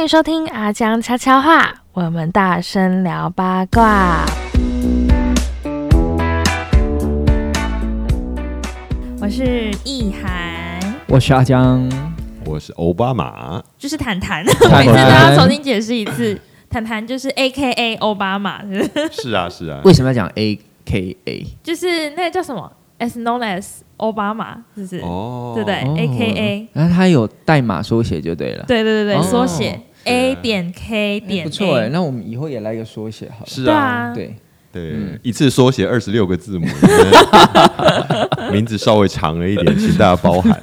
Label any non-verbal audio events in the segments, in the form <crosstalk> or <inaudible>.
欢迎收听阿江悄悄话，我们大声聊八卦。我是意涵，我是阿江，我是奥巴马，就是谈谈，<laughs> 每次都要重新解释一次。谈谈就是 A K A 奥巴马，是啊是啊。为什么要讲 A K A？就是那个叫什么？As known as 奥巴马，是不是？哦，对不对？A K A，然后它有代码缩写就对了。对对对对，缩写 A 点 K 点。不错哎，那我们以后也来一个缩写好了。是啊，对对，一次缩写二十六个字母，<laughs> 名字稍微长了一点，请大家包涵。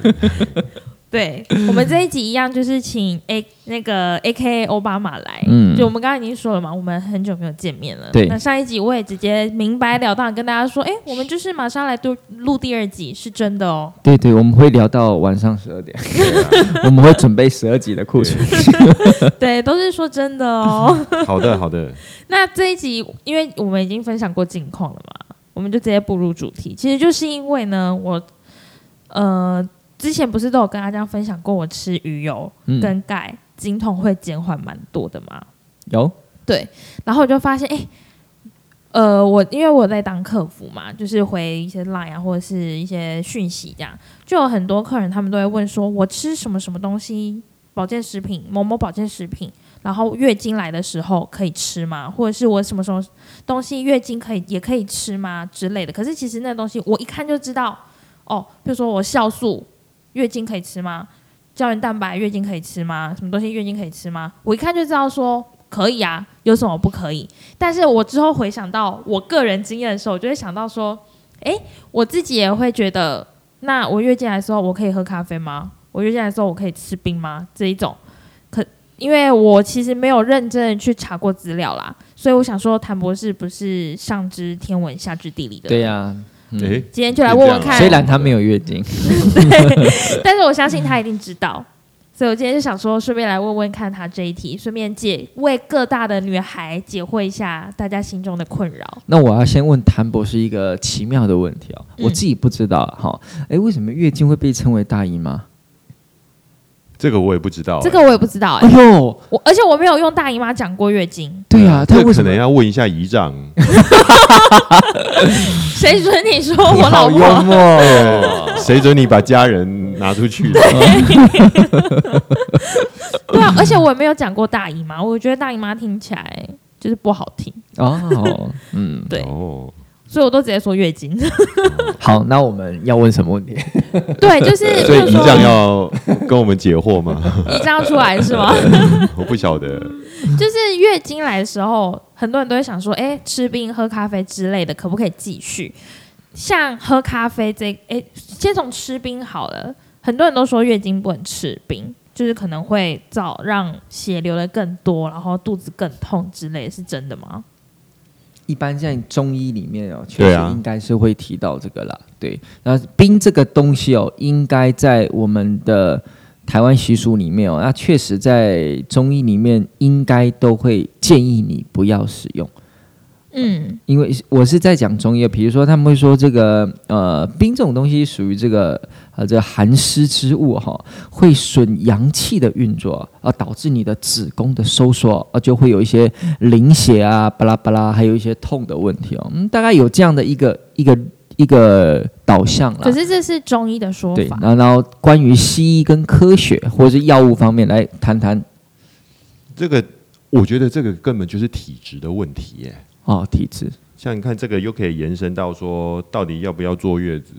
对我们这一集一样，就是请 A 那个 A K A 奥巴马来。嗯，就我们刚刚已经说了嘛，我们很久没有见面了。对，那上一集我也直接明白了当跟大家说，哎，我们就是马上来录录第二集，是真的哦。对对，我们会聊到晚上十二点，<laughs> 我们会准备十二集的库存。<laughs> 对，都是说真的哦。好的好的。<laughs> 那这一集，因为我们已经分享过近况了嘛，我们就直接步入主题。其实就是因为呢，我呃。之前不是都有跟阿江分享过，我吃鱼油跟钙，经痛会减缓蛮多的吗？有，对，然后我就发现，哎，呃，我因为我在当客服嘛，就是回一些 line 啊或者是一些讯息这样，就有很多客人他们都会问说，我吃什么什么东西，保健食品，某某保健食品，然后月经来的时候可以吃吗？或者是我什么什么东西月经可以也可以吃吗之类的？可是其实那东西我一看就知道，哦，比如说我酵素。月经可以吃吗？胶原蛋白月经可以吃吗？什么东西月经可以吃吗？我一看就知道说可以啊，有什么不可以？但是我之后回想到我个人经验的时候，我就会想到说，哎，我自己也会觉得，那我月经来的时候我可以喝咖啡吗？我月经来的时候我可以吃冰吗？这一种，可因为我其实没有认真的去查过资料啦，所以我想说，谭博士不是上知天文下知地理的，对呀。哎，今天就来问问看。虽然她没有月经，对，<laughs> 但是我相信她一定知道。所以我今天就想说，顺便来问问看她这一题，顺便解为各大的女孩解惑一下大家心中的困扰。那我要先问谭博士一个奇妙的问题哦，我自己不知道哈。哎，为什么月经会被称为大姨妈？这个我也不知道，这个我也不知道。哎呦，我而且我没有用大姨妈讲过月经。对啊，他可能要问一下姨丈。<laughs> 谁准你说我老婆？幽默。谁准你把家人拿出去？<laughs> 对啊，而且我也没有讲过大姨妈，我觉得大姨妈听起来就是不好听。哦，嗯，对。哦。所以我都直接说月经。<laughs> 好，那我们要问什么问题？<laughs> 对，就是所以姨丈要跟我们解惑吗？姨丈出来是吗？<laughs> 我不晓得。就是月经来的时候，很多人都会想说，哎，吃冰、喝咖啡之类的，可不可以继续？像喝咖啡这，哎，先从吃冰好了。很多人都说月经不能吃冰，就是可能会造让血流的更多，然后肚子更痛之类，是真的吗？一般在中医里面哦，确实应该是会提到这个啦。对，那冰这个东西哦，应该在我们的台湾习俗里面哦，那确实在中医里面应该都会建议你不要使用。嗯，因为我是在讲中医，比如说他们会说这个呃冰这种东西属于这个呃这寒湿之物哈，会损阳气的运作，而导致你的子宫的收缩，而就会有一些淋血啊巴拉巴拉，还有一些痛的问题哦。嗯，大概有这样的一个一个一个导向了。可是这是中医的说法。对，然后然后关于西医跟科学或者是药物方面来谈谈，这个我觉得这个根本就是体质的问题耶。哦，体质，像你看这个又可以延伸到说，到底要不要坐月子？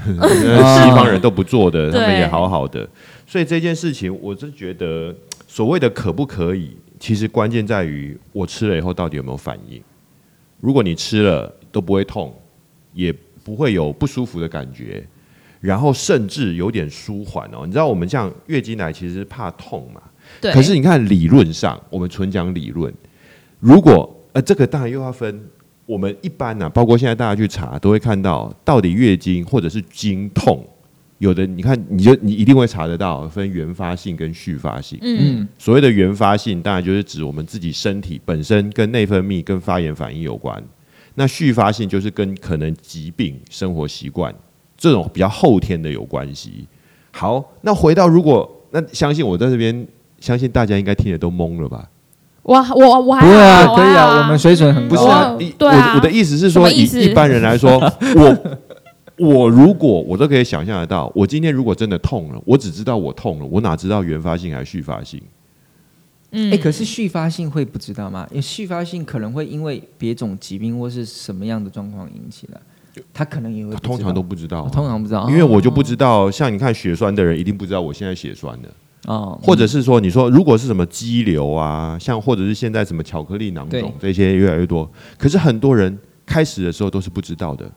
<laughs> 西方人都不做的，他们也好好的。所以这件事情，我是觉得所谓的可不可以，其实关键在于我吃了以后到底有没有反应。如果你吃了都不会痛，也不会有不舒服的感觉，然后甚至有点舒缓哦。你知道我们像月经来其实怕痛嘛？对。可是你看理论上，我们纯讲理论，如果呃，这个当然又要分。我们一般呢，包括现在大家去查，都会看到到底月经或者是经痛，有的你看，你就你一定会查得到分原发性跟续发性。嗯，所谓的原发性，当然就是指我们自己身体本身跟内分泌跟发炎反应有关。那续发性就是跟可能疾病、生活习惯这种比较后天的有关系。好，那回到如果那相信我在这边。相信大家应该听得都懵了吧？我我我还不会啊，好。可以啊，我们水准很高。不是啊，对啊。我我的意思是说，以一般人来说，<laughs> 我我如果我都可以想象得到，我今天如果真的痛了，我只知道我痛了，我哪知道原发性还是续发性？嗯。哎、可是续发性会不知道吗？因为续发性可能会因为别种疾病或是什么样的状况引起的，他可能也会通常都不知道啊、哦通常不知道，因为我就不知道，像你看血栓的人一定不知道我现在血栓的，哦，或者是说你说如果是什么肌瘤啊，像或者是现在什么巧克力囊肿这些越来越多，可是很多人开始的时候都是不知道的。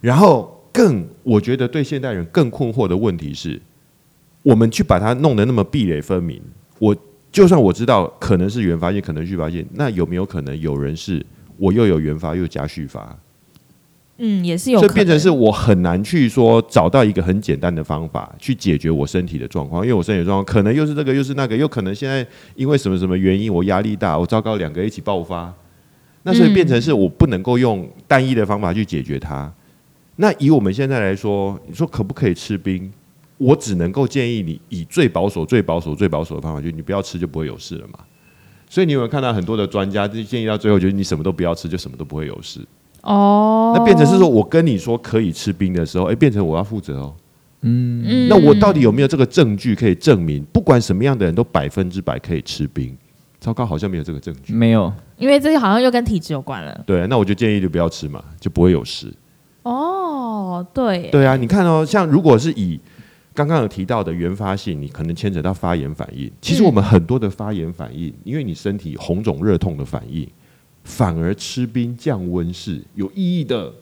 然后更我觉得对现代人更困惑的问题是，我们去把它弄得那么壁垒分明，我就算我知道可能是原发性，可能续发性，那有没有可能有人是我又有原发又加续发？嗯也是有所以变成是我很难去说找到一个很简单的方法去解决我身体的状况，因为我身体状况可能又是这个又是那个，又可能现在因为什么什么原因我压力大，我糟糕两个一起爆发，那所以变成是我不能够用单一的方法去解决它。那以我们现在来说，你说可不可以吃冰？我只能够建议你以最保守、最保守、最保守的方法，就你不要吃就不会有事了嘛。所以你有没有看到很多的专家就建议到最后，就是你什么都不要吃，就什么都不会有事。哦，那变成是说我跟你说可以吃冰的时候，哎，变成我要负责哦。嗯，嗯那我到底有没有这个证据可以证明，不管什么样的人都百分之百可以吃冰？糟糕，好像没有这个证据。没有，因为这个好像又跟体质有关了。对，那我就建议就不要吃嘛，就不会有事。哦，对，对啊，你看哦，像如果是以刚刚有提到的原发性，你可能牵扯到发炎反应。其实我们很多的发炎反应，因为你身体红肿热痛的反应，反而吃冰降温是有意义的。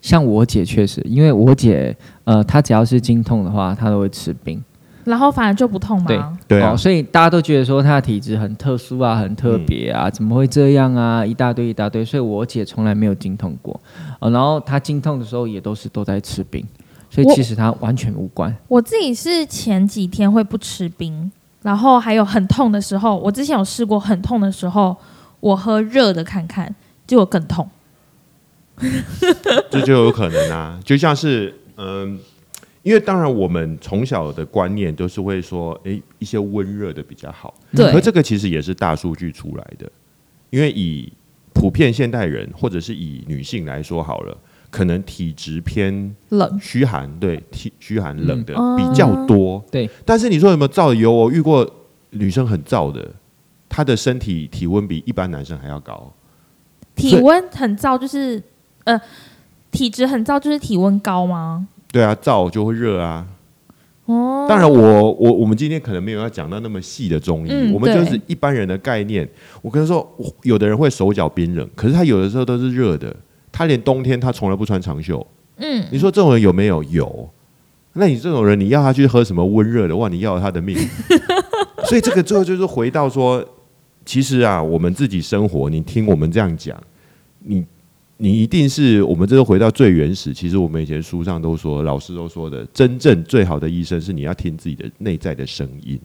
像我姐确实，因为我姐呃，她只要是经痛的话，她都会吃冰。然后反而就不痛嘛？对对啊哦，所以大家都觉得说她的体质很特殊啊，很特别啊，怎么会这样啊？一大堆一大堆，所以我姐从来没有经痛过，呃，然后她经痛的时候也都是都在吃冰，所以其实她完全无关。我自己是前几天会不吃冰，然后还有很痛的时候，我之前有试过很痛的时候，我喝热的看看，结果更痛。<laughs> 这就有可能啊，就像是嗯，因为当然我们从小的观念都是会说，诶，一些温热的比较好。对可这个其实也是大数据出来的，因为以普遍现代人或者是以女性来说好了，可能体质偏冷，虚寒，对，体虚寒冷的嗯比较多。对，但是你说有没有燥油？我遇过女生很燥的，她的身体体温比一般男生还要高。体温很燥，就是呃，体质很燥，就是体温高吗？对啊，燥就会热啊。哦，当然我，我我们今天可能没有要讲到那么细的中医，嗯我们就是一般人的概念。我跟他说，有的人会手脚冰冷，可是他有的时候都是热的，他连冬天他从来不穿长袖。嗯，你说这种人有没有？有。那你这种人，你要他去喝什么温热的？哇，你要了他的命。<laughs> 所以这个最后就是回到说，其实啊，我们自己生活，你听我们这样讲，你你一定是我们这个回到最原始。其实我们以前书上都说，老师都说的，真正最好的医生是你要听自己的内在的声音。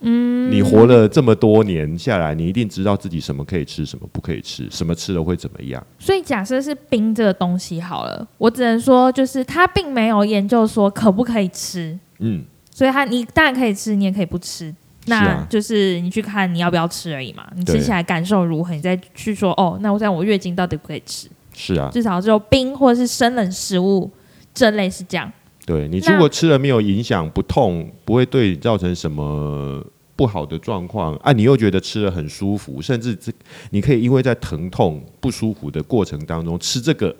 嗯，你活了这么多年下来，你一定知道自己什么可以吃，什么不可以吃，什么吃了会怎么样。所以假设是冰这个东西好了，我只能说，就是他并没有研究说可不可以吃，嗯，所以他你当然可以吃，你也可以不吃。那啊就是你去看你要不要吃而已嘛，你吃起来感受如何，你再去说哦，那我在我月经到底可不可以吃？是啊，至少只有冰或者是生冷食物这类是这样。对你如果吃了没有影响、不痛，不会对你造成什么不好的状况啊，你又觉得吃了很舒服，甚至这你可以因为在疼痛不舒服的过程当中吃这个，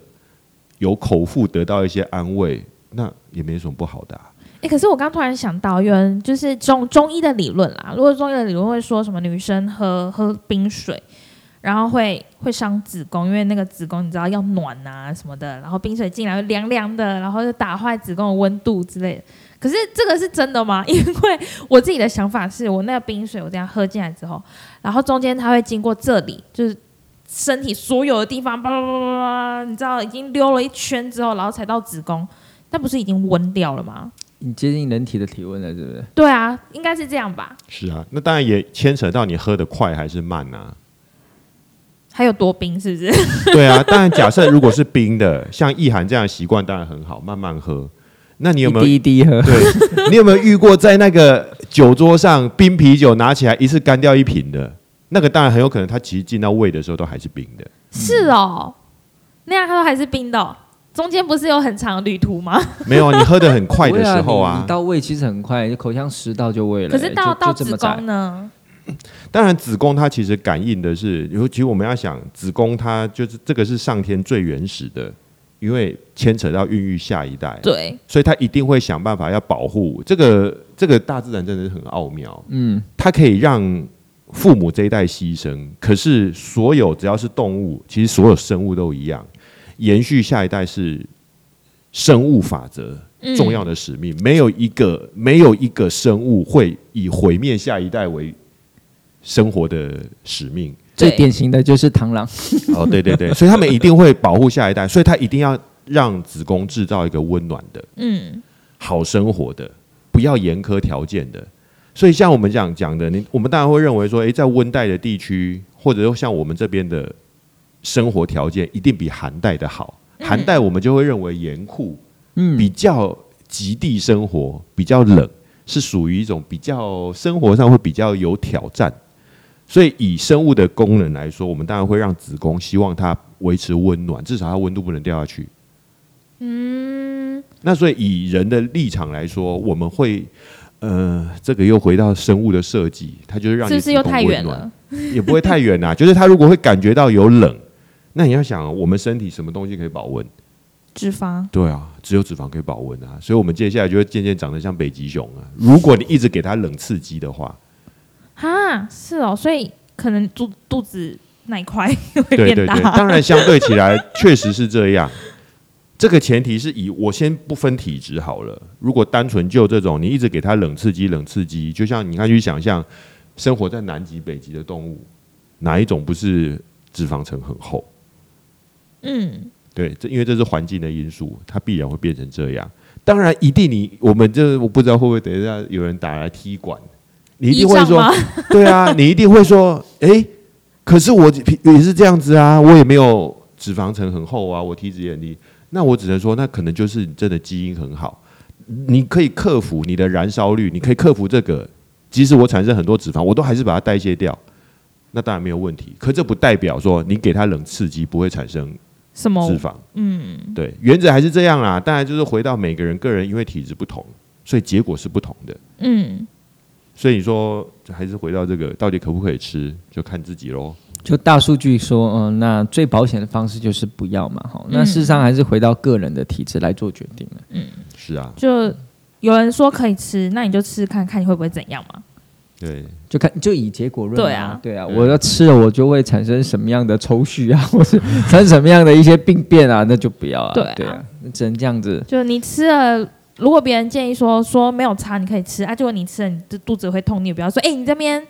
有口腹得到一些安慰，那也没什么不好的、啊。哎、可是我刚突然想到，有人就是中中医的理论啦。如果中医的理论会说什么女生喝喝冰水，然后会会伤子宫，因为那个子宫你知道要暖啊什么的，然后冰水进来会凉凉的，然后就打坏子宫的温度之类的。可是这个是真的吗？<laughs> 因为我自己的想法是我那个冰水我这样喝进来之后，然后中间它会经过这里，就是身体所有的地方，叭叭叭叭叭，你知道已经溜了一圈之后，然后才到子宫，那不是已经温掉了吗？你接近人体的体温了，是不是？对啊，应该是这样吧。是啊，那当然也牵扯到你喝的快还是慢啊。还有多冰是不是？<laughs> 对啊，当然假设如果是冰的，像意涵这样的习惯当然很好，慢慢喝。那你有没有一滴一滴喝？对你有没有遇过在那个酒桌上冰啤酒拿起来一次干掉一瓶的，那个当然很有可能，它其实进到胃的时候都还是冰的。是哦，那样它都还是冰的。中间不是有很长旅途吗？没有，你喝的很快的时候啊，到胃其实很快，口腔食道就胃了。可是到到子宫呢？当然，子宫它其实感应的是，尤其我们要想，子宫它就是这个是上天最原始的，因为牵扯到孕育下一代，对，所以它一定会想办法要保护这个。这个大自然真的是很奥妙，嗯，它可以让父母这一代牺牲，可是所有只要是动物，其实所有生物都一样。延续下一代是生物法则重要的使命，没有一个没有一个生物会以毁灭下一代为生活的使命。最典型的就是螳螂。哦，对对对，<laughs> 所以他们一定会保护下一代，所以他一定要让子宫制造一个温暖的、嗯，好生活的，不要严苛条件的。所以像我们这样讲的，你我们当然会认为说，诶，在温带的地区，或者说像我们这边的。生活条件一定比寒带的好，寒带我们就会认为严酷，嗯，比较极地生活比较冷，是属于一种比较生活上会比较有挑战。所以以生物的功能来说，我们当然会让子宫希望它维持温暖，至少它温度不能掉下去。嗯，那所以以人的立场来说，我们会，呃，这个又回到生物的设计，它就是让你子宫温暖，<laughs> 也不会太远呐。就是它如果会感觉到有冷。那你要想，我们身体什么东西可以保温？脂肪。对啊，只有脂肪可以保温啊，所以我们接下来就会渐渐长得像北极熊啊。如果你一直给它冷刺激的话，哈，是哦，所以可能肚肚子那一块 <laughs> 会变大。当然，相对起来确实是这样。这个前提是以我先不分体质好了。如果单纯就这种，你一直给它冷刺激、冷刺激，就像你看去想象，生活在南极、北极的动物，哪一种不是脂肪层很厚？嗯，对，这因为这是环境的因素，它必然会变成这样。当然，一定你我们这我不知道会不会等一下有人打来踢馆，你一定会说，<laughs> 对啊，你一定会说，哎，可是我也是这样子啊，我也没有脂肪层很厚啊，我体脂也低，那我只能说，那可能就是你真的基因很好，你可以克服你的燃烧率，你可以克服这个，即使我产生很多脂肪，我都还是把它代谢掉，那当然没有问题。可这不代表说你给它冷刺激不会产生。什么脂肪？嗯，对，原则还是这样啦。当然，就是回到每个人个人，因为体质不同，所以结果是不同的。嗯，所以你说还是回到这个，到底可不可以吃，就看自己喽。就大数据说，嗯，那最保险的方式就是不要嘛。哈，那事实上还是回到个人的体质来做决定了。嗯，是啊。就有人说可以吃，那你就吃看看你会不会怎样嘛。对，就看就以结果论。对啊，对啊，我要吃了，我就会产生什么样的抽搐啊，<laughs> 或是产生什么样的一些病变啊，那就不要啊。对啊，只能这样子。就你吃了，如果别人建议说说没有差，你可以吃啊。结果你吃了，你的肚子会痛，你也不要说，哎，你这边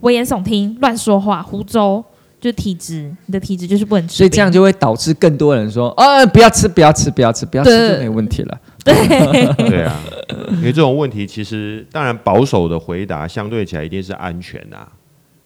危言耸听、乱说话、胡诌。就体质，你的体质就是不能吃，所以这样就会导致更多人说，啊，不要吃，不要吃，不要吃，不要吃就没问题了。对，啊，因为这种问题其实当然保守的回答相对起来一定是安全啊。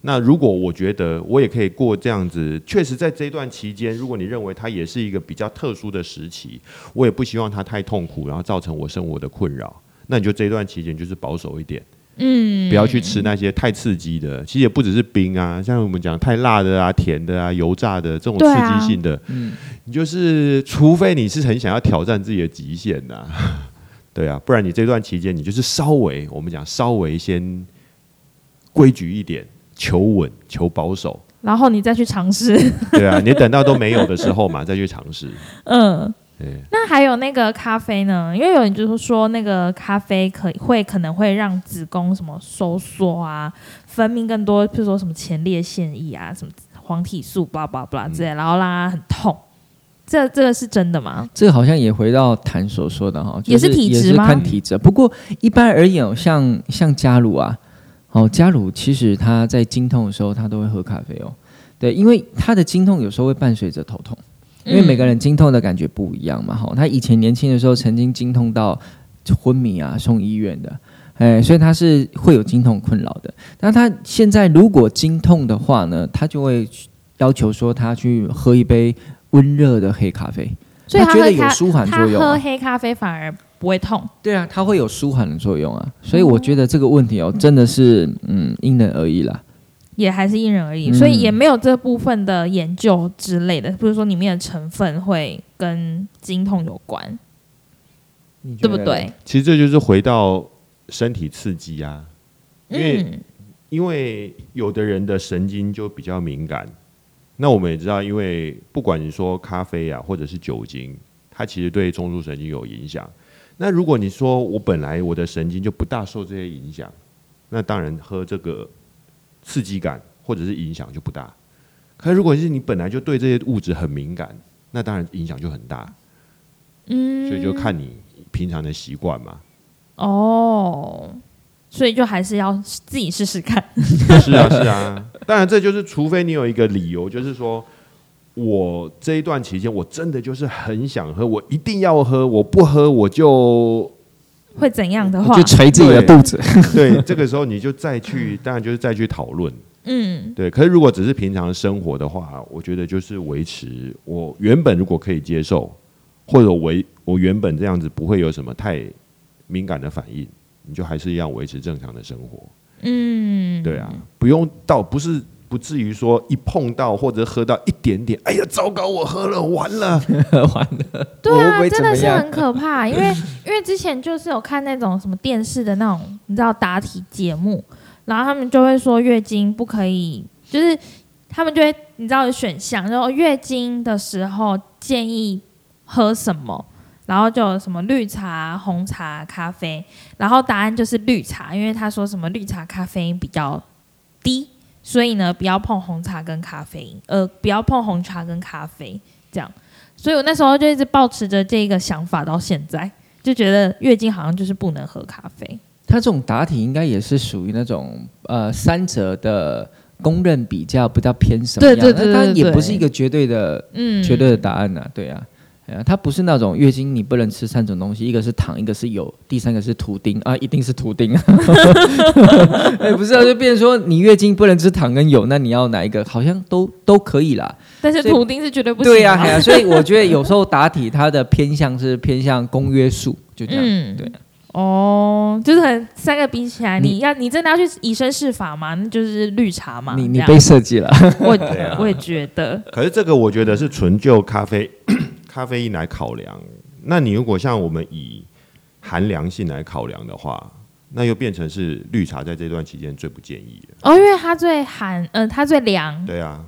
那如果我觉得我也可以过这样子，确实在这段期间，如果你认为它也是一个比较特殊的时期，我也不希望它太痛苦，然后造成我生活的困扰，那你就这段期间就是保守一点。嗯，不要去吃那些太刺激的，其实也不只是冰啊，像我们讲太辣的啊、甜的啊、油炸的这种刺激性的，嗯，你就是除非你是很想要挑战自己的极限呐，<laughs> 对啊，不然你这段期间你就是稍微我们讲稍微先规矩一点，求稳、求保守，然后你再去尝试，对啊，你等到都没有的时候嘛，再去尝试，<laughs> 嗯。那还有那个咖啡呢？因为有人就是说，那个咖啡可会可能会让子宫什么收缩啊，分泌更多，比如说什么前列腺液啊，什么黄体素，巴拉巴拉之类，然后让它很痛。这这个是真的吗？这个好像也回到谭所说的哈，也是体质吗？看体质。不过一般而言，像像加鲁啊，哦，加鲁其实他在经痛的时候，他都会喝咖啡哦。对，因为他的经痛有时候会伴随着头痛。因为每个人经痛的感觉不一样嘛，哈，他以前年轻的时候曾经经痛到昏迷啊，送医院的，哎，所以他是会有经痛困扰的。那他现在如果经痛的话呢，他就会要求说他去喝一杯温热的黑咖啡，所以他觉得有舒缓作用。喝黑咖啡反而不会痛。对啊，它会有舒缓的作用啊。所以我觉得这个问题哦，真的是嗯因人而异啦。也还是因人而异，所以也没有这部分的研究之类的，比如说里面的成分会跟经痛有关，对不对？其实这就是回到身体刺激啊，因为因为有的人的神经就比较敏感，那我们也知道，因为不管你说咖啡啊，或者是酒精，它其实对中枢神经有影响。那如果你说我本来我的神经就不大受这些影响，那当然喝这个。刺激感或者是影响就不大，可如果是你本来就对这些物质很敏感，那当然影响就很大。嗯，所以就看你平常的习惯嘛。哦，所以就还是要自己试试看。是啊，是啊。当然，这就是除非你有一个理由，就是说我这一段期间我真的就是很想喝，我一定要喝，我不喝我就。会怎样的话，就捶自己的肚子。<laughs> 对，这个时候你就再去，<laughs> 当然就是再去讨论。嗯，对。可是如果只是平常生活的话，我觉得就是维持我原本如果可以接受，或者维我原本这样子不会有什么太敏感的反应，你就还是一样维持正常的生活。嗯，对啊，不用到不是。不至于说一碰到或者喝到一点点，哎呀，糟糕，我喝了，完了，<laughs> 完了。对啊，真的是很可怕。因为 <laughs> 因为之前就是有看那种什么电视的那种，你知道答题节目，然后他们就会说月经不可以，就是他们就会你知道有选项，然后月经的时候建议喝什么，然后就有什么绿茶、红茶、咖啡，然后答案就是绿茶，因为他说什么绿茶咖啡因比较低。所以呢，不要碰红茶跟咖啡，呃，不要碰红茶跟咖啡，这样。所以我那时候就一直保持着这个想法，到现在就觉得月经好像就是不能喝咖啡。它这种答题应该也是属于那种呃三者的公认比较比较偏什么样？对对对，它也不是一个绝对的，嗯，绝对的答案呐，对啊。它不是那种月经你不能吃三种东西，一个是糖，一个是油，第三个是图钉啊，一定是图钉啊。<laughs> 哎，不是啊，就变成说你月经不能吃糖跟油，那你要哪一个？好像都都可以啦。但是图钉是绝对不行。对 <laughs> 呀，所以我觉得有时候答题它的偏向是偏向公约数，就这样。嗯，对。哦，就是很三个比起来，你要你真的要去以身试法吗？那就是绿茶嘛。你你被设计了，<laughs> 我我也觉得。可是这个我觉得是纯就咖啡。咖啡因来考量，那你如果像我们以寒凉性来考量的话，那又变成是绿茶在这段期间最不建议的哦，因为它最寒，嗯，它最凉。对啊。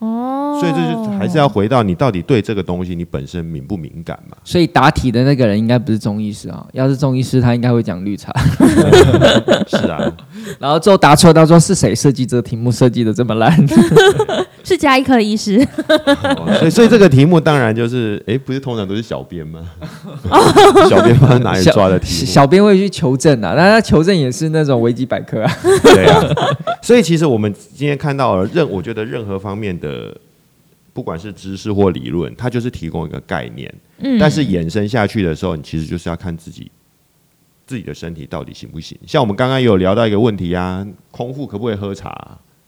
哦，所以这就还是要回到你到底对这个东西你本身敏不敏感嘛？所以答题的那个人应该不是中医师啊，要是中医师他应该会讲绿茶。是啊，<laughs> 然后最后答错，他说是谁设计这个题目设计的这么烂？<laughs> 是加医科的医师。所以所以这个题目当然就是，哎，不是通常都是小编吗？<laughs> 小编放在哪里抓的题？小编会去求证啊，但他求证也是那种维基百科啊。对啊，所以其实我们今天看到了任，我觉得任何方面的。呃，不管是知识或理论，它就是提供一个概念。嗯，但是延伸下去的时候，你其实就是要看自己自己的身体到底行不行。像我们刚刚有聊到一个问题啊，空腹可不可以喝茶？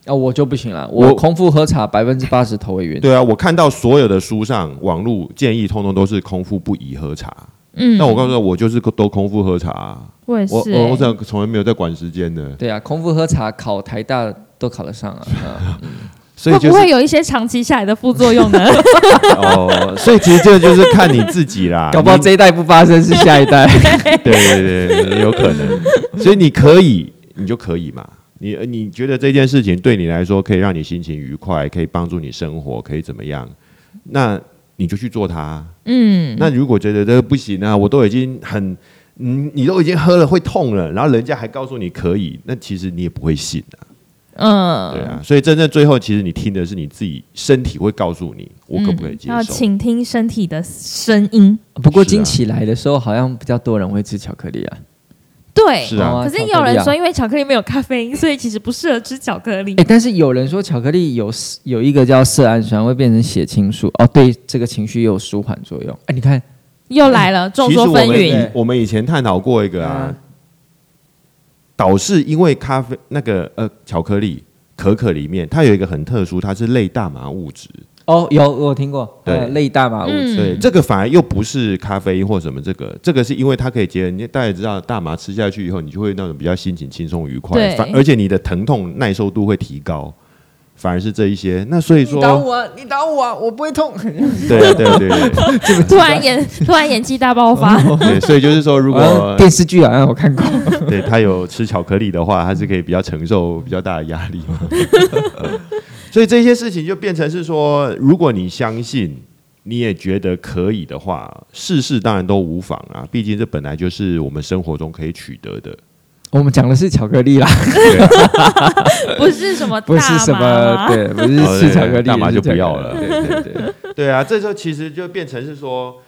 啊，我就不行了，我空腹喝茶百分之八十头为原。对啊，我看到所有的书上网络建议，通通都是空腹不宜喝茶。嗯，那我告诉你，我就是都空腹喝茶。我也是，我我从从来没有在管时间的。对啊，空腹喝茶考台大都考得上啊。<laughs> 会不会有一些长期下来的副作用呢？<laughs> 哦，所以其实这个就是看你自己啦。<laughs> 搞不好这一代不发生，是下一代。<laughs> 对对对，有可能。所以你可以，你就可以嘛。你你觉得这件事情对你来说可以让你心情愉快，可以帮助你生活，可以怎么样？那你就去做它。嗯。那如果觉得这个不行啊，我都已经很，嗯，你都已经喝了会痛了，然后人家还告诉你可以，那其实你也不会信的。嗯，对啊，所以真正最后，其实你听的是你自己身体会告诉你，我可不可以接受？要倾听身体的声音。不过经起来的时候，好像比较多人会吃巧克力啊。对，是啊。可是也有人说，因为巧克力没有咖啡因，所以其实不适合吃巧克力。哎，但是有人说巧克力有有一个叫色氨酸，会变成血清素，哦，对这个情绪也有舒缓作用。哎，你看又来了，众说纷纭。我们以前探讨过一个啊。导是因为咖啡那个呃巧克力可可里面，它有一个很特殊，它是类大麻物质。哦哦，有我听过，对，类大麻物质，对，这个反而又不是咖啡因或什么，这个这个是因为它可以结合，你大家知道大麻吃下去以后，你就会那种比较心情轻松愉快，反而且你的疼痛耐受度会提高。反而是这一些，那所以说，你打我，你打我，我不会痛。<laughs> 对对对对，<laughs> 突然演，突然演技大爆发。<laughs> 对，所以就是说，如果电视剧好像我看过，对他有吃巧克力的话，他是可以比较承受比较大的压力嘛。所以这些事情就变成是说，如果你相信，你也觉得可以的话，事事当然都无妨啊。毕竟这本来就是我们生活中可以取得的。我们讲的是巧克力啦，<laughs> 不是什么不是什么对，不是吃巧克力，大麻就不要了。对对对，对。啊，这时候其实就变成是说，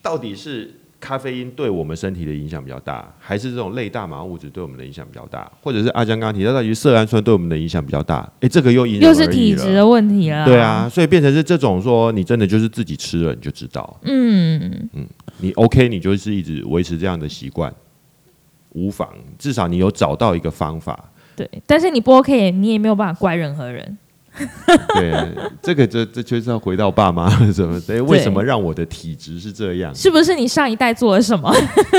到底是咖啡因对。我们身体的影响比较大，还是这种类大麻物质对。我们的影响比较大，或者是阿江刚提到到底色氨酸对。我们的影响比较大？哎，这个又因又是体质的问题了。对。啊，所以变成是这种说，你真的就是自己吃了你就知道。嗯嗯，你 OK，你就是一直维持这样的习惯。无妨，至少你有找到一个方法。对，但是你不 OK，你也没有办法怪任何人。<laughs> 对，这个这这就是要回到爸妈 <laughs> 什么？哎，为什么让我的体质是这样？是不是你上一代做了什么，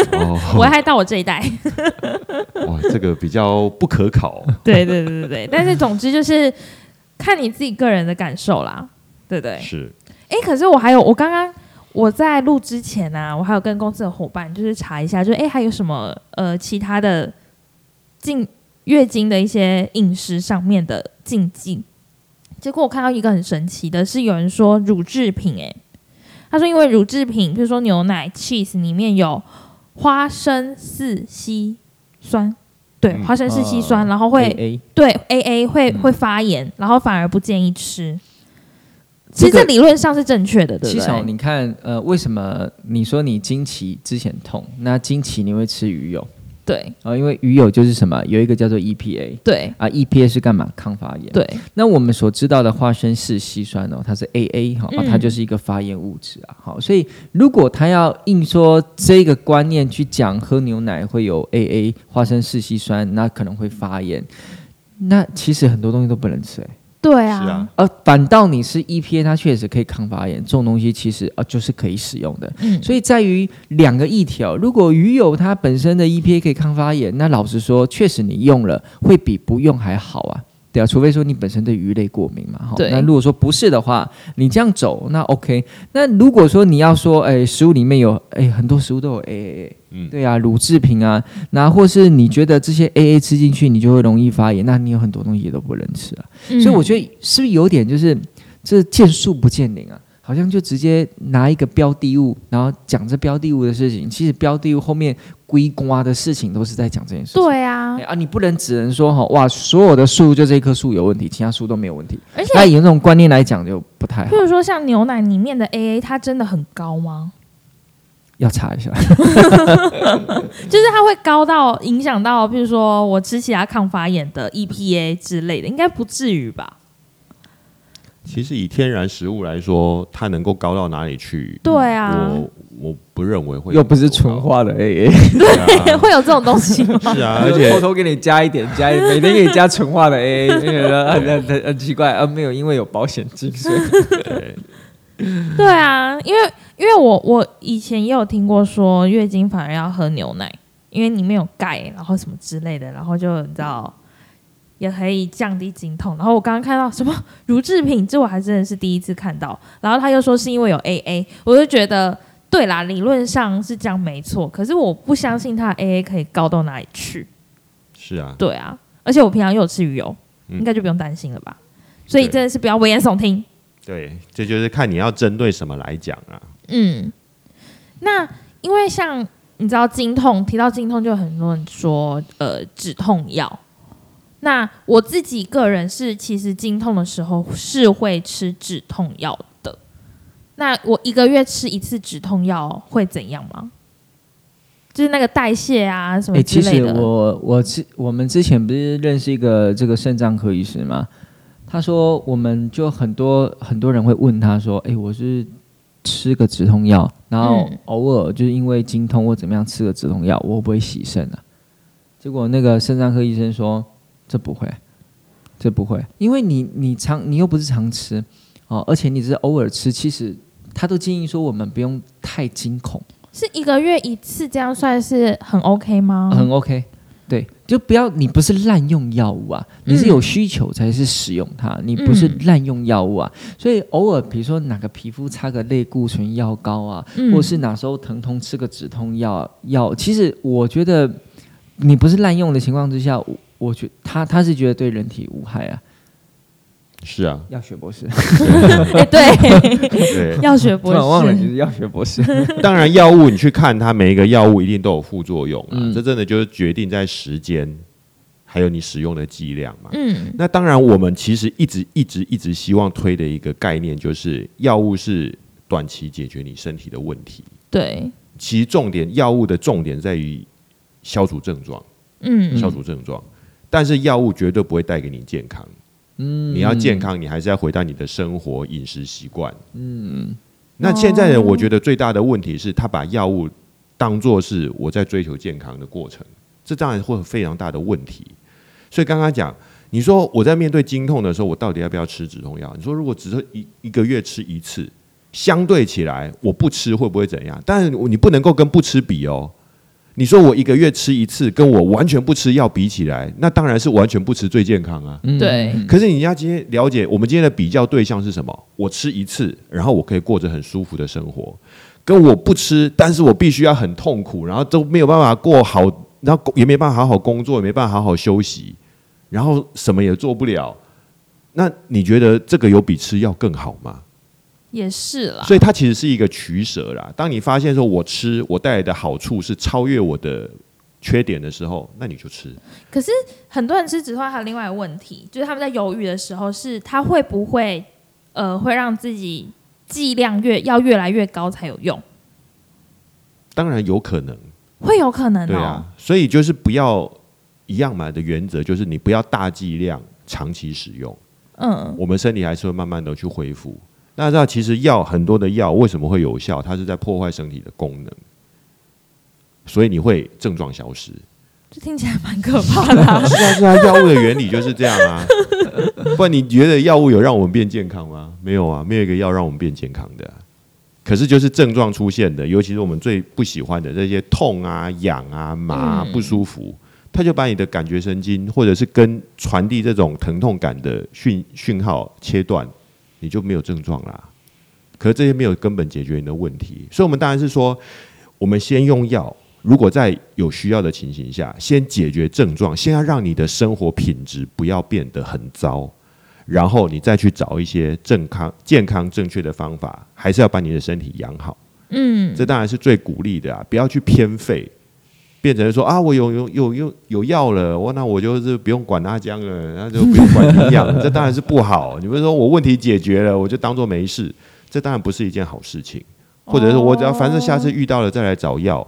<laughs> 危害到我这一代？哇，这个比较不可考。对对对对对，但是总之就是看你自己个人的感受啦，对不对？是。哎，可是我还有，我刚刚。我在录之前呢，我还有跟公司的伙伴就是查一下，就是哎，还有什么呃其他的禁月经的一些饮食上面的禁忌。结果我看到一个很神奇的，是有人说乳制品，哎，他说因为乳制品，比如说牛奶、cheese 里面有花生四烯酸，对，花生四烯酸，然后会对 A A 会会发炎，然后反而不建议吃。其实这理论上是正确的，对不对？你看，呃，为什么你说你经期之前痛？那经期你会吃鱼油？对，啊，因为鱼油就是什么？有一个叫做 EPA，对，啊，EPA 是干嘛？抗发炎。对，那我们所知道的花生四烯酸哦，它是 AA 哈，它就是一个发炎物质啊。好，所以如果他要硬说这个观念去讲喝牛奶会有 AA 花生四烯酸，那可能会发炎。那其实很多东西都不能吃哎。对啊，而反倒你是 EPA，它确实可以抗发炎，这种东西其实啊就是可以使用的。嗯，所以在于两个议题哦。如果鱼油它本身的 EPA 可以抗发炎，那老实说，确实你用了会比不用还好啊。对啊，除非说你本身对鱼类过敏嘛，哈。那如果说不是的话，你这样走那 OK。那如果说你要说，哎，食物里面有，哎，很多食物都有 AA，嗯，对啊，乳制品啊，那或是你觉得这些 AA 吃进去你就会容易发炎，那你有很多东西也都不能吃啊。所以我觉得是不是有点就是这见树不见林啊？好像就直接拿一个标的物，然后讲这标的物的事情。其实标的物后面归瓜的事情都是在讲这件事。对啊，啊，你不能只能说哈哇，所有的树就这棵树有问题，其他树都没有问题。而且那以那种观念来讲就不太好。譬如说像牛奶里面的 AA，它真的很高吗？要查一下。<laughs> 就是它会高到影响到，譬如说我吃其他抗发炎的 EPA 之类的，应该不至于吧？其实以天然食物来说，它能够高到哪里去？对啊，我我不认为会，又不是纯化的 AA，对，<laughs> 会有这种东西吗？<laughs> 是啊，而且偷偷给你加一点，加一每天给你加纯化的 AA，很很很奇怪啊，没有，因为有保险金，所以对啊，因为因为我我以前也有听过说月经反而要喝牛奶，因为里面有钙，然后什么之类的，然后就你知道。也可以降低经痛。然后我刚刚看到什么 <laughs> 乳制品，这我还真的是第一次看到。然后他又说是因为有 AA，我就觉得对啦，理论上是这样没错。可是我不相信它 AA 可以高到哪里去。是啊，对啊，而且我平常又有吃鱼油，应该就不用担心了吧？所以真的是不要危言耸听。对，这就是看你要针对什么来讲啊。嗯，那因为像你知道经痛，提到经痛就很多人说呃止痛药。那我自己个人是，其实经痛的时候是会吃止痛药的。那我一个月吃一次止痛药会怎样吗？就是那个代谢啊什么之类的。其实我我之我们之前不是认识一个这个肾脏科医师吗？他说我们就很多很多人会问他说：“哎，我是吃个止痛药，然后偶尔就是因为经痛或怎么样吃个止痛药，我会不会洗肾啊？”结果那个肾脏科医生说。这不会，这不会，因为你你常你又不是常吃，哦，而且你只是偶尔吃，其实他都建议说我们不用太惊恐，是一个月一次，这样算是很 OK 吗？很 OK。对，就不要你不是滥用药物啊，你是有需求才是使用它，你不是滥用药物啊。所以偶尔比如说哪个皮肤擦个类固醇药膏啊，或是哪时候疼痛吃个止痛药药，其实我觉得你不是滥用的情况之下，我我觉他他是觉得对人体无害啊。是啊，药学博士，<laughs> 对，药学博士，忘了你是药学博士。<laughs> 当然，药物你去看它，每一个药物一定都有副作用啊。这真的就是决定在时间，还有你使用的剂量嘛。嗯，那当然，我们其实一直一直一直希望推的一个概念就是，药物是短期解决你身体的问题。对，其实重点，药物的重点在于消除症状。嗯，消除症状，但是药物绝对不会带给你健康。嗯，你要健康，你还是要回到你的生活饮食习惯。嗯，那现在人我觉得最大的问题是他把药物当做是我在追求健康的过程，这当然会有非常大的问题。所以刚刚讲，你说我在面对经痛的时候，我到底要不要吃止痛药？你说如果只是一一个月吃一次，相对起来我不吃会不会怎样？但是你不能够跟不吃比哦。你说我一个月吃一次，跟我完全不吃药比起来，那当然是完全不吃最健康啊。对。可是你要今天了解，我们今天的比较对象是什么？我吃一次，然后我可以过着很舒服的生活，跟我不吃，但是我必须要很痛苦，然后都没有办法过好，然后也没办法好好工作，也没办法好好休息，然后什么也做不了。那你觉得这个有比吃药更好吗？也是啦，所以它其实是一个取舍啦。当你发现说我吃我带来的好处是超越我的缺点的时候，那你就吃。可是很多人吃止痛药还有另外一个问题，就是他们在犹豫的时候，是他会不会呃会让自己剂量越要越来越高才有用？当然有可能，会有可能。对啊，所以就是不要一样嘛的原则，就是你不要大剂量长期使用。嗯，我们身体还是会慢慢的去恢复。大家知道，其实药很多的药为什么会有效？它是在破坏身体的功能，所以你会症状消失。这听起来蛮可怕的。<laughs> 是啊，是啊，药物的原理就是这样啊。<laughs> 不然你觉得药物有让我们变健康吗？没有啊，没有一个药让我们变健康的。可是就是症状出现的，尤其是我们最不喜欢的这些痛啊、痒啊、麻不舒服，它就把你的感觉神经或者是跟传递这种疼痛感的讯讯号切断。你就没有症状啦，可是这些没有根本解决你的问题，所以我们当然是说，我们先用药，如果在有需要的情形下，先解决症状，先要让你的生活品质不要变得很糟，然后你再去找一些健康、健康正确的方法，还是要把你的身体养好。嗯，这当然是最鼓励的啊，不要去偏废。变成说啊，我有有有有有药了，我那我就是不用管阿江了，那就不用管营养，<laughs> 这当然是不好。你不是说我问题解决了，我就当做没事，这当然不是一件好事情。或者是我只要反正下次遇到了再来找药，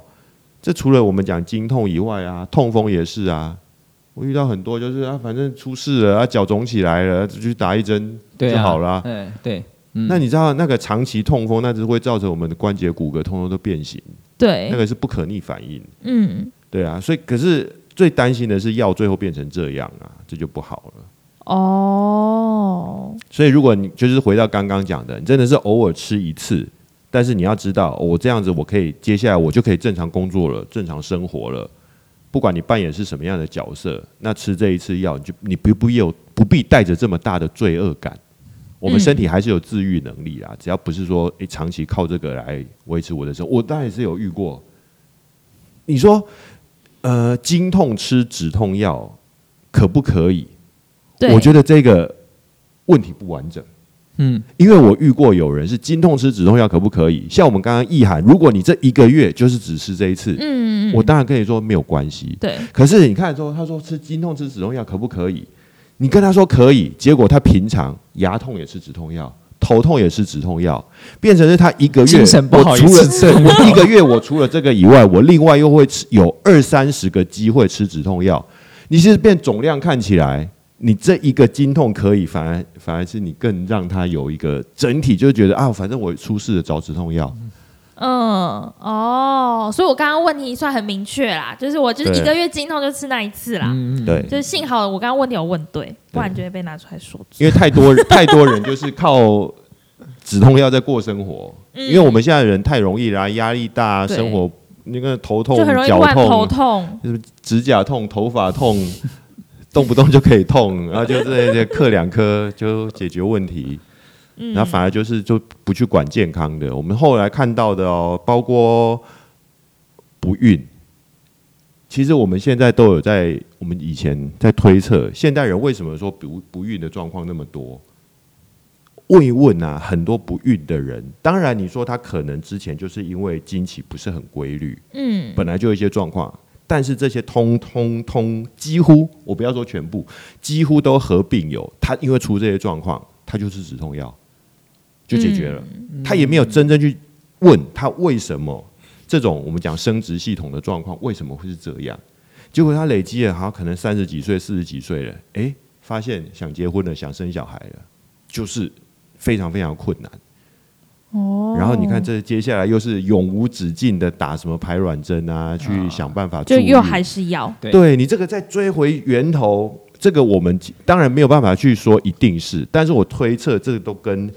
这除了我们讲经痛以外啊，痛风也是啊。我遇到很多就是啊，反正出事了啊，脚肿起来了，就去打一针就好了。对对，那你知道那个长期痛风，那只会造成我们的关节骨骼通通都变形。对，那个是不可逆反应。嗯，对啊，所以可是最担心的是药最后变成这样啊，这就不好了。哦，所以如果你就是回到刚刚讲的，你真的是偶尔吃一次，但是你要知道，我这样子我可以接下来我就可以正常工作了，正常生活了。不管你扮演是什么样的角色，那吃这一次药，你就你不必有不必带着这么大的罪恶感。我们身体还是有自愈能力啦，只要不是说诶长期靠这个来维持我的生活，我当然也是有遇过。你说，呃，经痛吃止痛药可不可以？我觉得这个问题不完整。嗯，因为我遇过有人是经痛吃止痛药可不可以？像我们刚刚意涵，如果你这一个月就是只吃这一次，嗯，我当然跟你说没有关系。对，可是你看说，他说吃经痛吃止痛药可不可以？你跟他说可以，结果他平常牙痛也是止痛药，头痛也是止痛药，变成是他一个月精神不好。除了这，我 <laughs> 一个月我除了这个以外，我另外又会吃有二三十个机会吃止痛药。你是变总量看起来，你这一个经痛可以，反而反而是你更让他有一个整体，就觉得啊，反正我出事了找止痛药。嗯哦，所以我刚刚问题算很明确啦，就是我就是一个月经痛就吃那一次啦，对，就是幸好我刚刚问题有问对，不然就会被拿出来说。因为太多太多人就是靠止痛药在过生活，因为我们现在人太容易啦，压力大，生活那个头痛、脚痛、头痛、指甲痛、头发痛，<laughs> 动不动就可以痛，然后就这些嗑两颗就解决问题，然后反而就是就不去管健康的。我们后来看到的哦，包括不孕，其实我们现在都有在，我们以前在推测现代人为什么说不不孕的状况那么多。问一问啊，很多不孕的人，当然你说他可能之前就是因为经期不是很规律，嗯，本来就有一些状况，但是这些通通通几乎，我不要说全部，几乎都合并有他因为出这些状况，他就是止痛药就解决了，他也没有真正去问他为什么这种我们讲生殖系统的状况为什么会是这样，结果他累积了，好像可能三十几岁、四十几岁了，哎，发现想结婚了，想生小孩了，就是。非常非常困难，哦。然后你看，这接下来又是永无止境的打什么排卵针啊，去想办法，就又还是要。对。你这个再追回源头，这个我们当然没有办法去说一定是，但是我推测这个都跟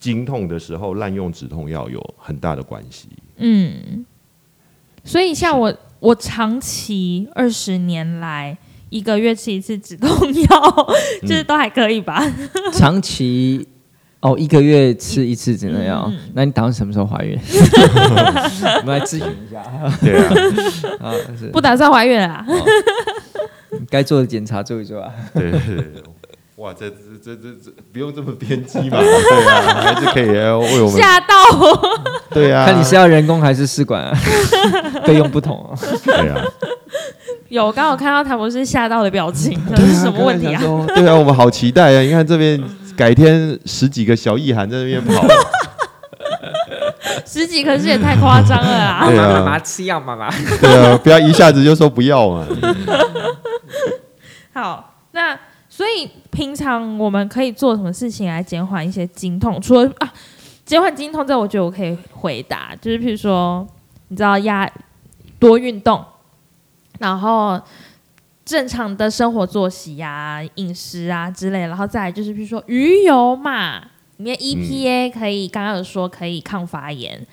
经痛的时候滥用止痛药有很大的关系。嗯，所以像我，我长期二十年来一个月吃一次止痛药，就是都还可以吧？长期。哦，一个月吃一次止痛药，那你打算什么时候怀孕？<laughs> 我们来咨询一下。对啊，<laughs> 不打算怀孕啊？该做的检查做一做啊。对对对，哇，这这这这这不用这么偏激嘛？<laughs> 对啊，还是可以为我们 <laughs> 吓到。<laughs> 对啊，看你是要人工还是试管啊？费用不同啊。对啊。有，刚好看到谭博士吓到的表情，这是什么问题啊？对啊，我们好期待啊！你看这边。改天十几个小意涵在那边跑，十几可是也太夸张了啊！对啊，妈妈吃药，妈妈。对啊，不要一下子就说不要嘛。好，那所以平常我们可以做什么事情来减缓一些经痛？除了啊，减缓经痛，这我觉得我可以回答，就是譬如说，你知道压多运动，然后。正常的生活作息呀、饮食啊之类，然后再来就是，譬如说鱼油嘛，里面 EPA 可以，刚刚有说可以抗发炎，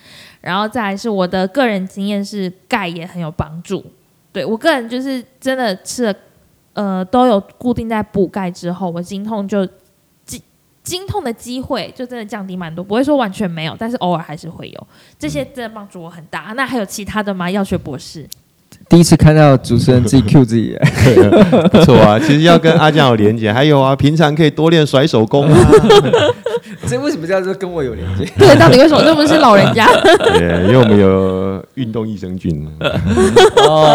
然后再来是我的个人经验是钙也很有帮助。对我个人就是真的吃了，呃，都有固定在补钙之后，我经痛就经经痛的机会就真的降低蛮多，不会说完全没有，但是偶尔还是会有。这些真的帮助我很大。那还有其他的吗？药学博士？第一次看到主持人自己 <laughs> Q 自己，不错啊！其实要跟阿酱有连接，还有啊，平常可以多练甩手功啊。<laughs> 这为什么叫做跟我有连接？<laughs> 对，到底为什么？这不是老人家？对，因为我们有运动益生菌。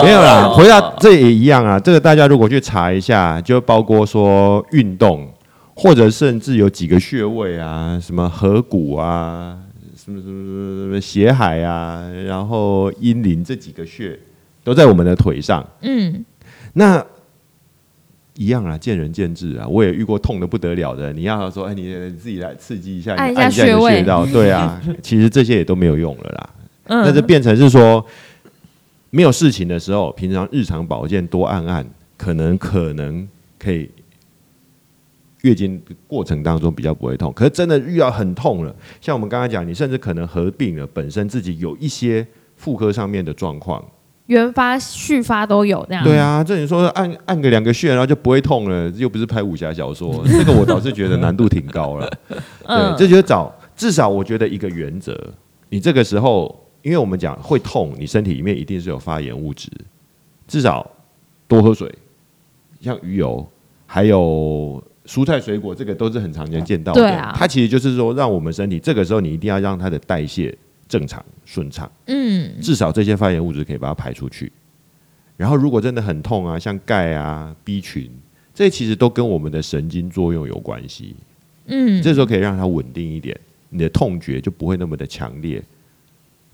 没有啦，回到这也一样啊。这个大家如果去查一下，就包括说运动，或者甚至有几个穴位啊，什么合谷啊。什么什么什么血海啊，然后阴陵这几个穴都在我们的腿上。嗯，那一样啊，见仁见智啊。我也遇过痛的不得了的，你要说哎，你自己来刺激一下，按一下穴位，<laughs> 对啊，其实这些也都没有用了啦。嗯那就变成是说，没有事情的时候，平常日常保健多按按，可能可能可以。月经过程当中比较不会痛，可是真的遇到很痛了，像我们刚刚讲，你甚至可能合并了本身自己有一些妇科上面的状况，原发、续发都有这样。对啊，这你说按按个两个穴，然后就不会痛了，又不是拍武侠小说，<laughs> 这个我倒是觉得难度挺高了。对，这就是找至少我觉得一个原则，你这个时候，因为我们讲会痛，你身体里面一定是有发炎物质，至少多喝水，像鱼油，还有。蔬菜水果这个都是很常见见到的，它其实就是说，让我们身体这个时候你一定要让它的代谢正常顺畅，嗯，至少这些发炎物质可以把它排出去。然后如果真的很痛啊，像钙啊、B 群，这其实都跟我们的神经作用有关系，嗯，这时候可以让它稳定一点，你的痛觉就不会那么的强烈。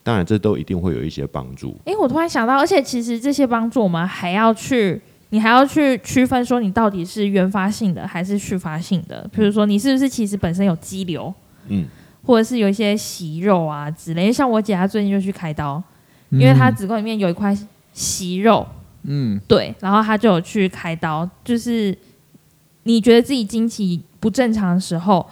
当然，这都一定会有一些帮助。哎，我突然想到，而且其实这些帮助我们还要去。你还要去区分说你到底是原发性的还是续发性的，比如说你是不是其实本身有肌瘤，嗯，或者是有一些息肉啊之类。像我姐她最近就去开刀，因为她子宫里面有一块息肉，嗯，对，然后她就有去开刀。就是你觉得自己经期不正常的时候，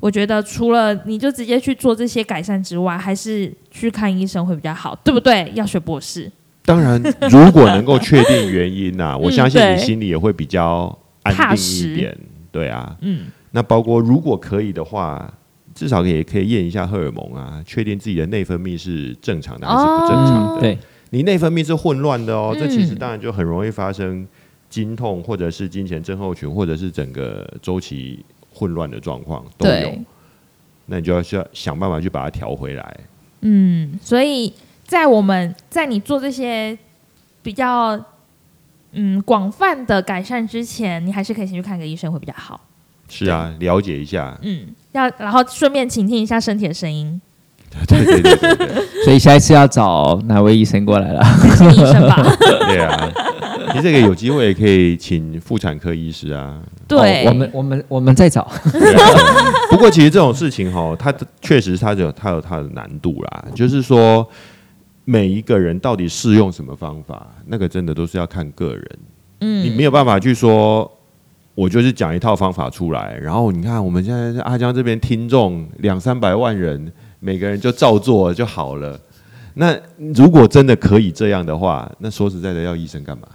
我觉得除了你就直接去做这些改善之外，还是去看医生会比较好，对不对？要学博士。当然，如果能够确定原因呐，我相信你心里也会比较安定一点。对啊，嗯。那包括如果可以的话，至少也可以验一下荷尔蒙啊，确定自己的内分泌是正常的还是不正常的。对，你内分泌是混乱的哦，这其实当然就很容易发生经痛，或者是金钱症候群，或者是整个周期。混乱的状况都有，那你就要需要想办法去把它调回来。嗯，所以在我们在你做这些比较嗯广泛的改善之前，你还是可以先去看个医生会比较好。是啊，了解一下。嗯，要然后顺便倾听一下身体的声音。对对对对对。<laughs> 所以下一次要找哪位医生过来了？<laughs> 医生吧。<laughs> 对啊。其实这个有机会也可以请妇产科医师啊。对，我们我们我们再找。不过其实这种事情哈，它确实它有它有它的难度啦。就是说，每一个人到底适用什么方法，那个真的都是要看个人。嗯，你没有办法去说，我就是讲一套方法出来，然后你看我们现在阿江这边听众两三百万人，每个人就照做就好了。那如果真的可以这样的话，那说实在的，要医生干嘛？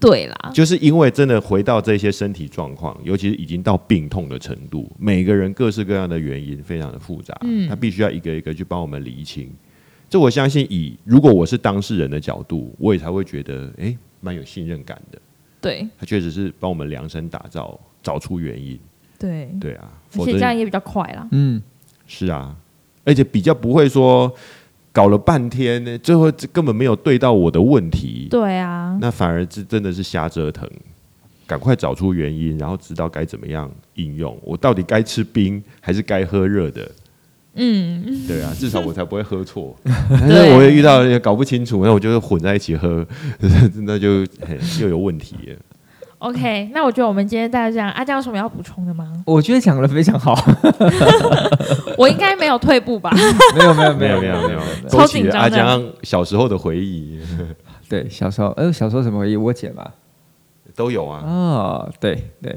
对啦，就是因为真的回到这些身体状况，尤其是已经到病痛的程度，每个人各式各样的原因非常的复杂，嗯，他必须要一个一个去帮我们理清。这我相信，以如果我是当事人的角度，我也才会觉得，哎，蛮有信任感的。对，他确实是帮我们量身打造，找出原因。对，对啊，而且这样也比较快啦。嗯，是啊，而且比较不会说。搞了半天呢，最后根本没有对到我的问题。对啊，那反而是真的是瞎折腾。赶快找出原因，然后知道该怎么样应用。我到底该吃冰还是该喝热的？嗯，对啊，<laughs> 至少我才不会喝错。但是我也遇到也搞不清楚，那我就混在一起喝，<laughs> 那就又有问题。OK，那我觉得我们今天大家这样，阿江有什么要补充的吗？我觉得讲的非常好，<laughs> 我应该没有退步吧？没有没有没有没有没有，超紧张阿江小时候的回忆，对，小时候，呃，小时候什么回忆？我姐吧，都有啊。哦，对对。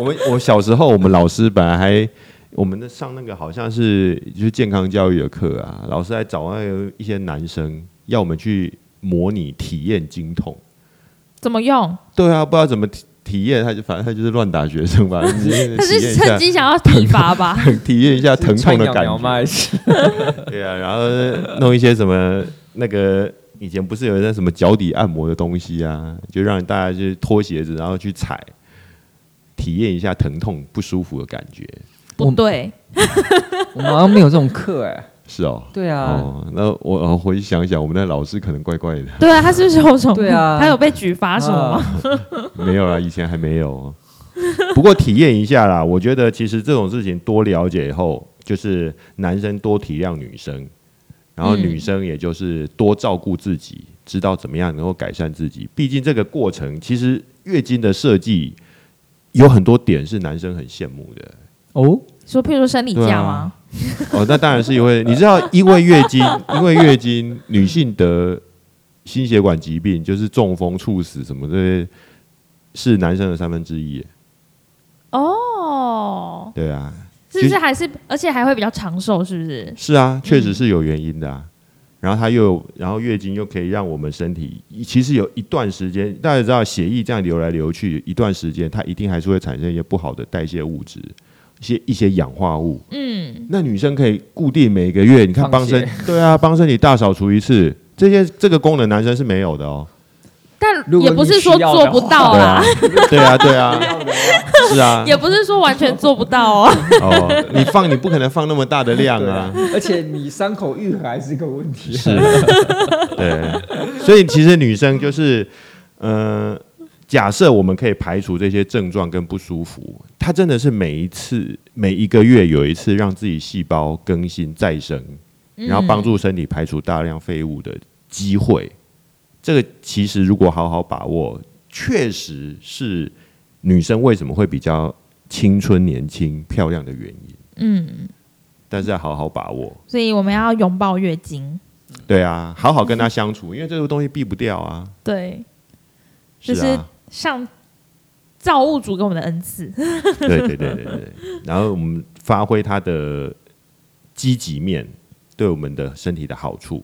我们我小时候，我们老师本来还，我们的上那个好像是就是健康教育的课啊，老师还找那个一些男生要我们去模拟体验经痛。怎么用？对啊，不知道怎么体体验，他就反正他就是乱打学生吧。<laughs> 他是趁机想要体罚吧？<laughs> 体验一下疼痛的感觉。<laughs> 对啊，然后弄一些什么那个以前不是有那什么脚底按摩的东西啊，就让大家去脱鞋子，然后去踩，体验一下疼痛不舒服的感觉。不对，<laughs> 我们好像没有这种课哎。是哦，对啊，哦，那我回去想想，我们的老师可能怪怪的。对啊，他是不是有什么？对啊，他有被举发什么吗？<laughs> 没有啦，以前还没有。不过体验一下啦，我觉得其实这种事情多了解以后，就是男生多体谅女生，然后女生也就是多照顾自己，知道怎么样能够改善自己。毕竟这个过程，其实月经的设计有很多点是男生很羡慕的哦。说，譬如说生理假吗？哦，那当然是因为 <laughs> 你知道，因为月经，<laughs> 因为月经，女性得心血管疾病，就是中风、猝死什么这些，是男生的三分之一。哦，对啊，是不是还是，而且还会比较长寿，是不是？是啊，确实是有原因的啊。然后它又，然后月经又可以让我们身体，其实有一段时间，大家知道，血液这样流来流去一段时间，它一定还是会产生一些不好的代谢物质。一些一些氧化物，嗯，那女生可以固定每个月，你看帮身，对啊，帮身体大扫除一次，这些这个功能男生是没有的哦。但也不是说做不到啊，对啊，对啊，<laughs> 是啊，也不是说完全做不到哦。哦，你放你不可能放那么大的量啊，而且你伤口愈合还是个问题。是，对，所以其实女生就是，呃。假设我们可以排除这些症状跟不舒服，它真的是每一次每一个月有一次让自己细胞更新再生，然后帮助身体排除大量废物的机会。这个其实如果好好把握，确实是女生为什么会比较青春年轻漂亮的原因。嗯，但是要好好把握，所以我们要拥抱月经。对啊，好好跟她相处，因为这个东西避不掉啊。对，就是。上造物主给我们的恩赐。对对对对对，然后我们发挥它的积极面，对我们的身体的好处。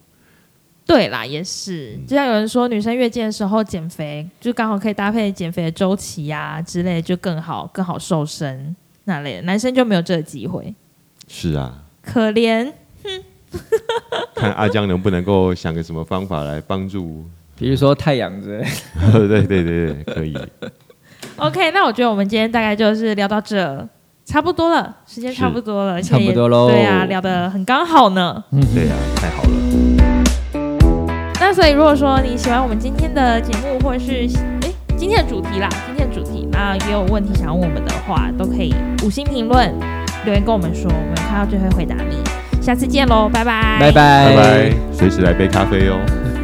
对啦，也是，就像有人说，女生月经的时候减肥，就刚好可以搭配减肥的周期呀之类，就更好更好瘦身那类。男生就没有这个机会。是啊，可怜。看阿江能不能够想个什么方法来帮助，比如说太阳之类。<laughs> 对对对对，可以。OK，那我觉得我们今天大概就是聊到这，差不多了，时间差不多了，差不多喽。对啊，聊得很刚好呢。嗯，对啊，太好了。那所以，如果说你喜欢我们今天的节目，或者是哎今天的主题啦，今天的主题，那也有问题想要问我们的话，都可以五星评论留言跟我们说，我们看到就会回答你。下次见喽，拜拜，拜拜，拜拜，随时来杯咖啡哦。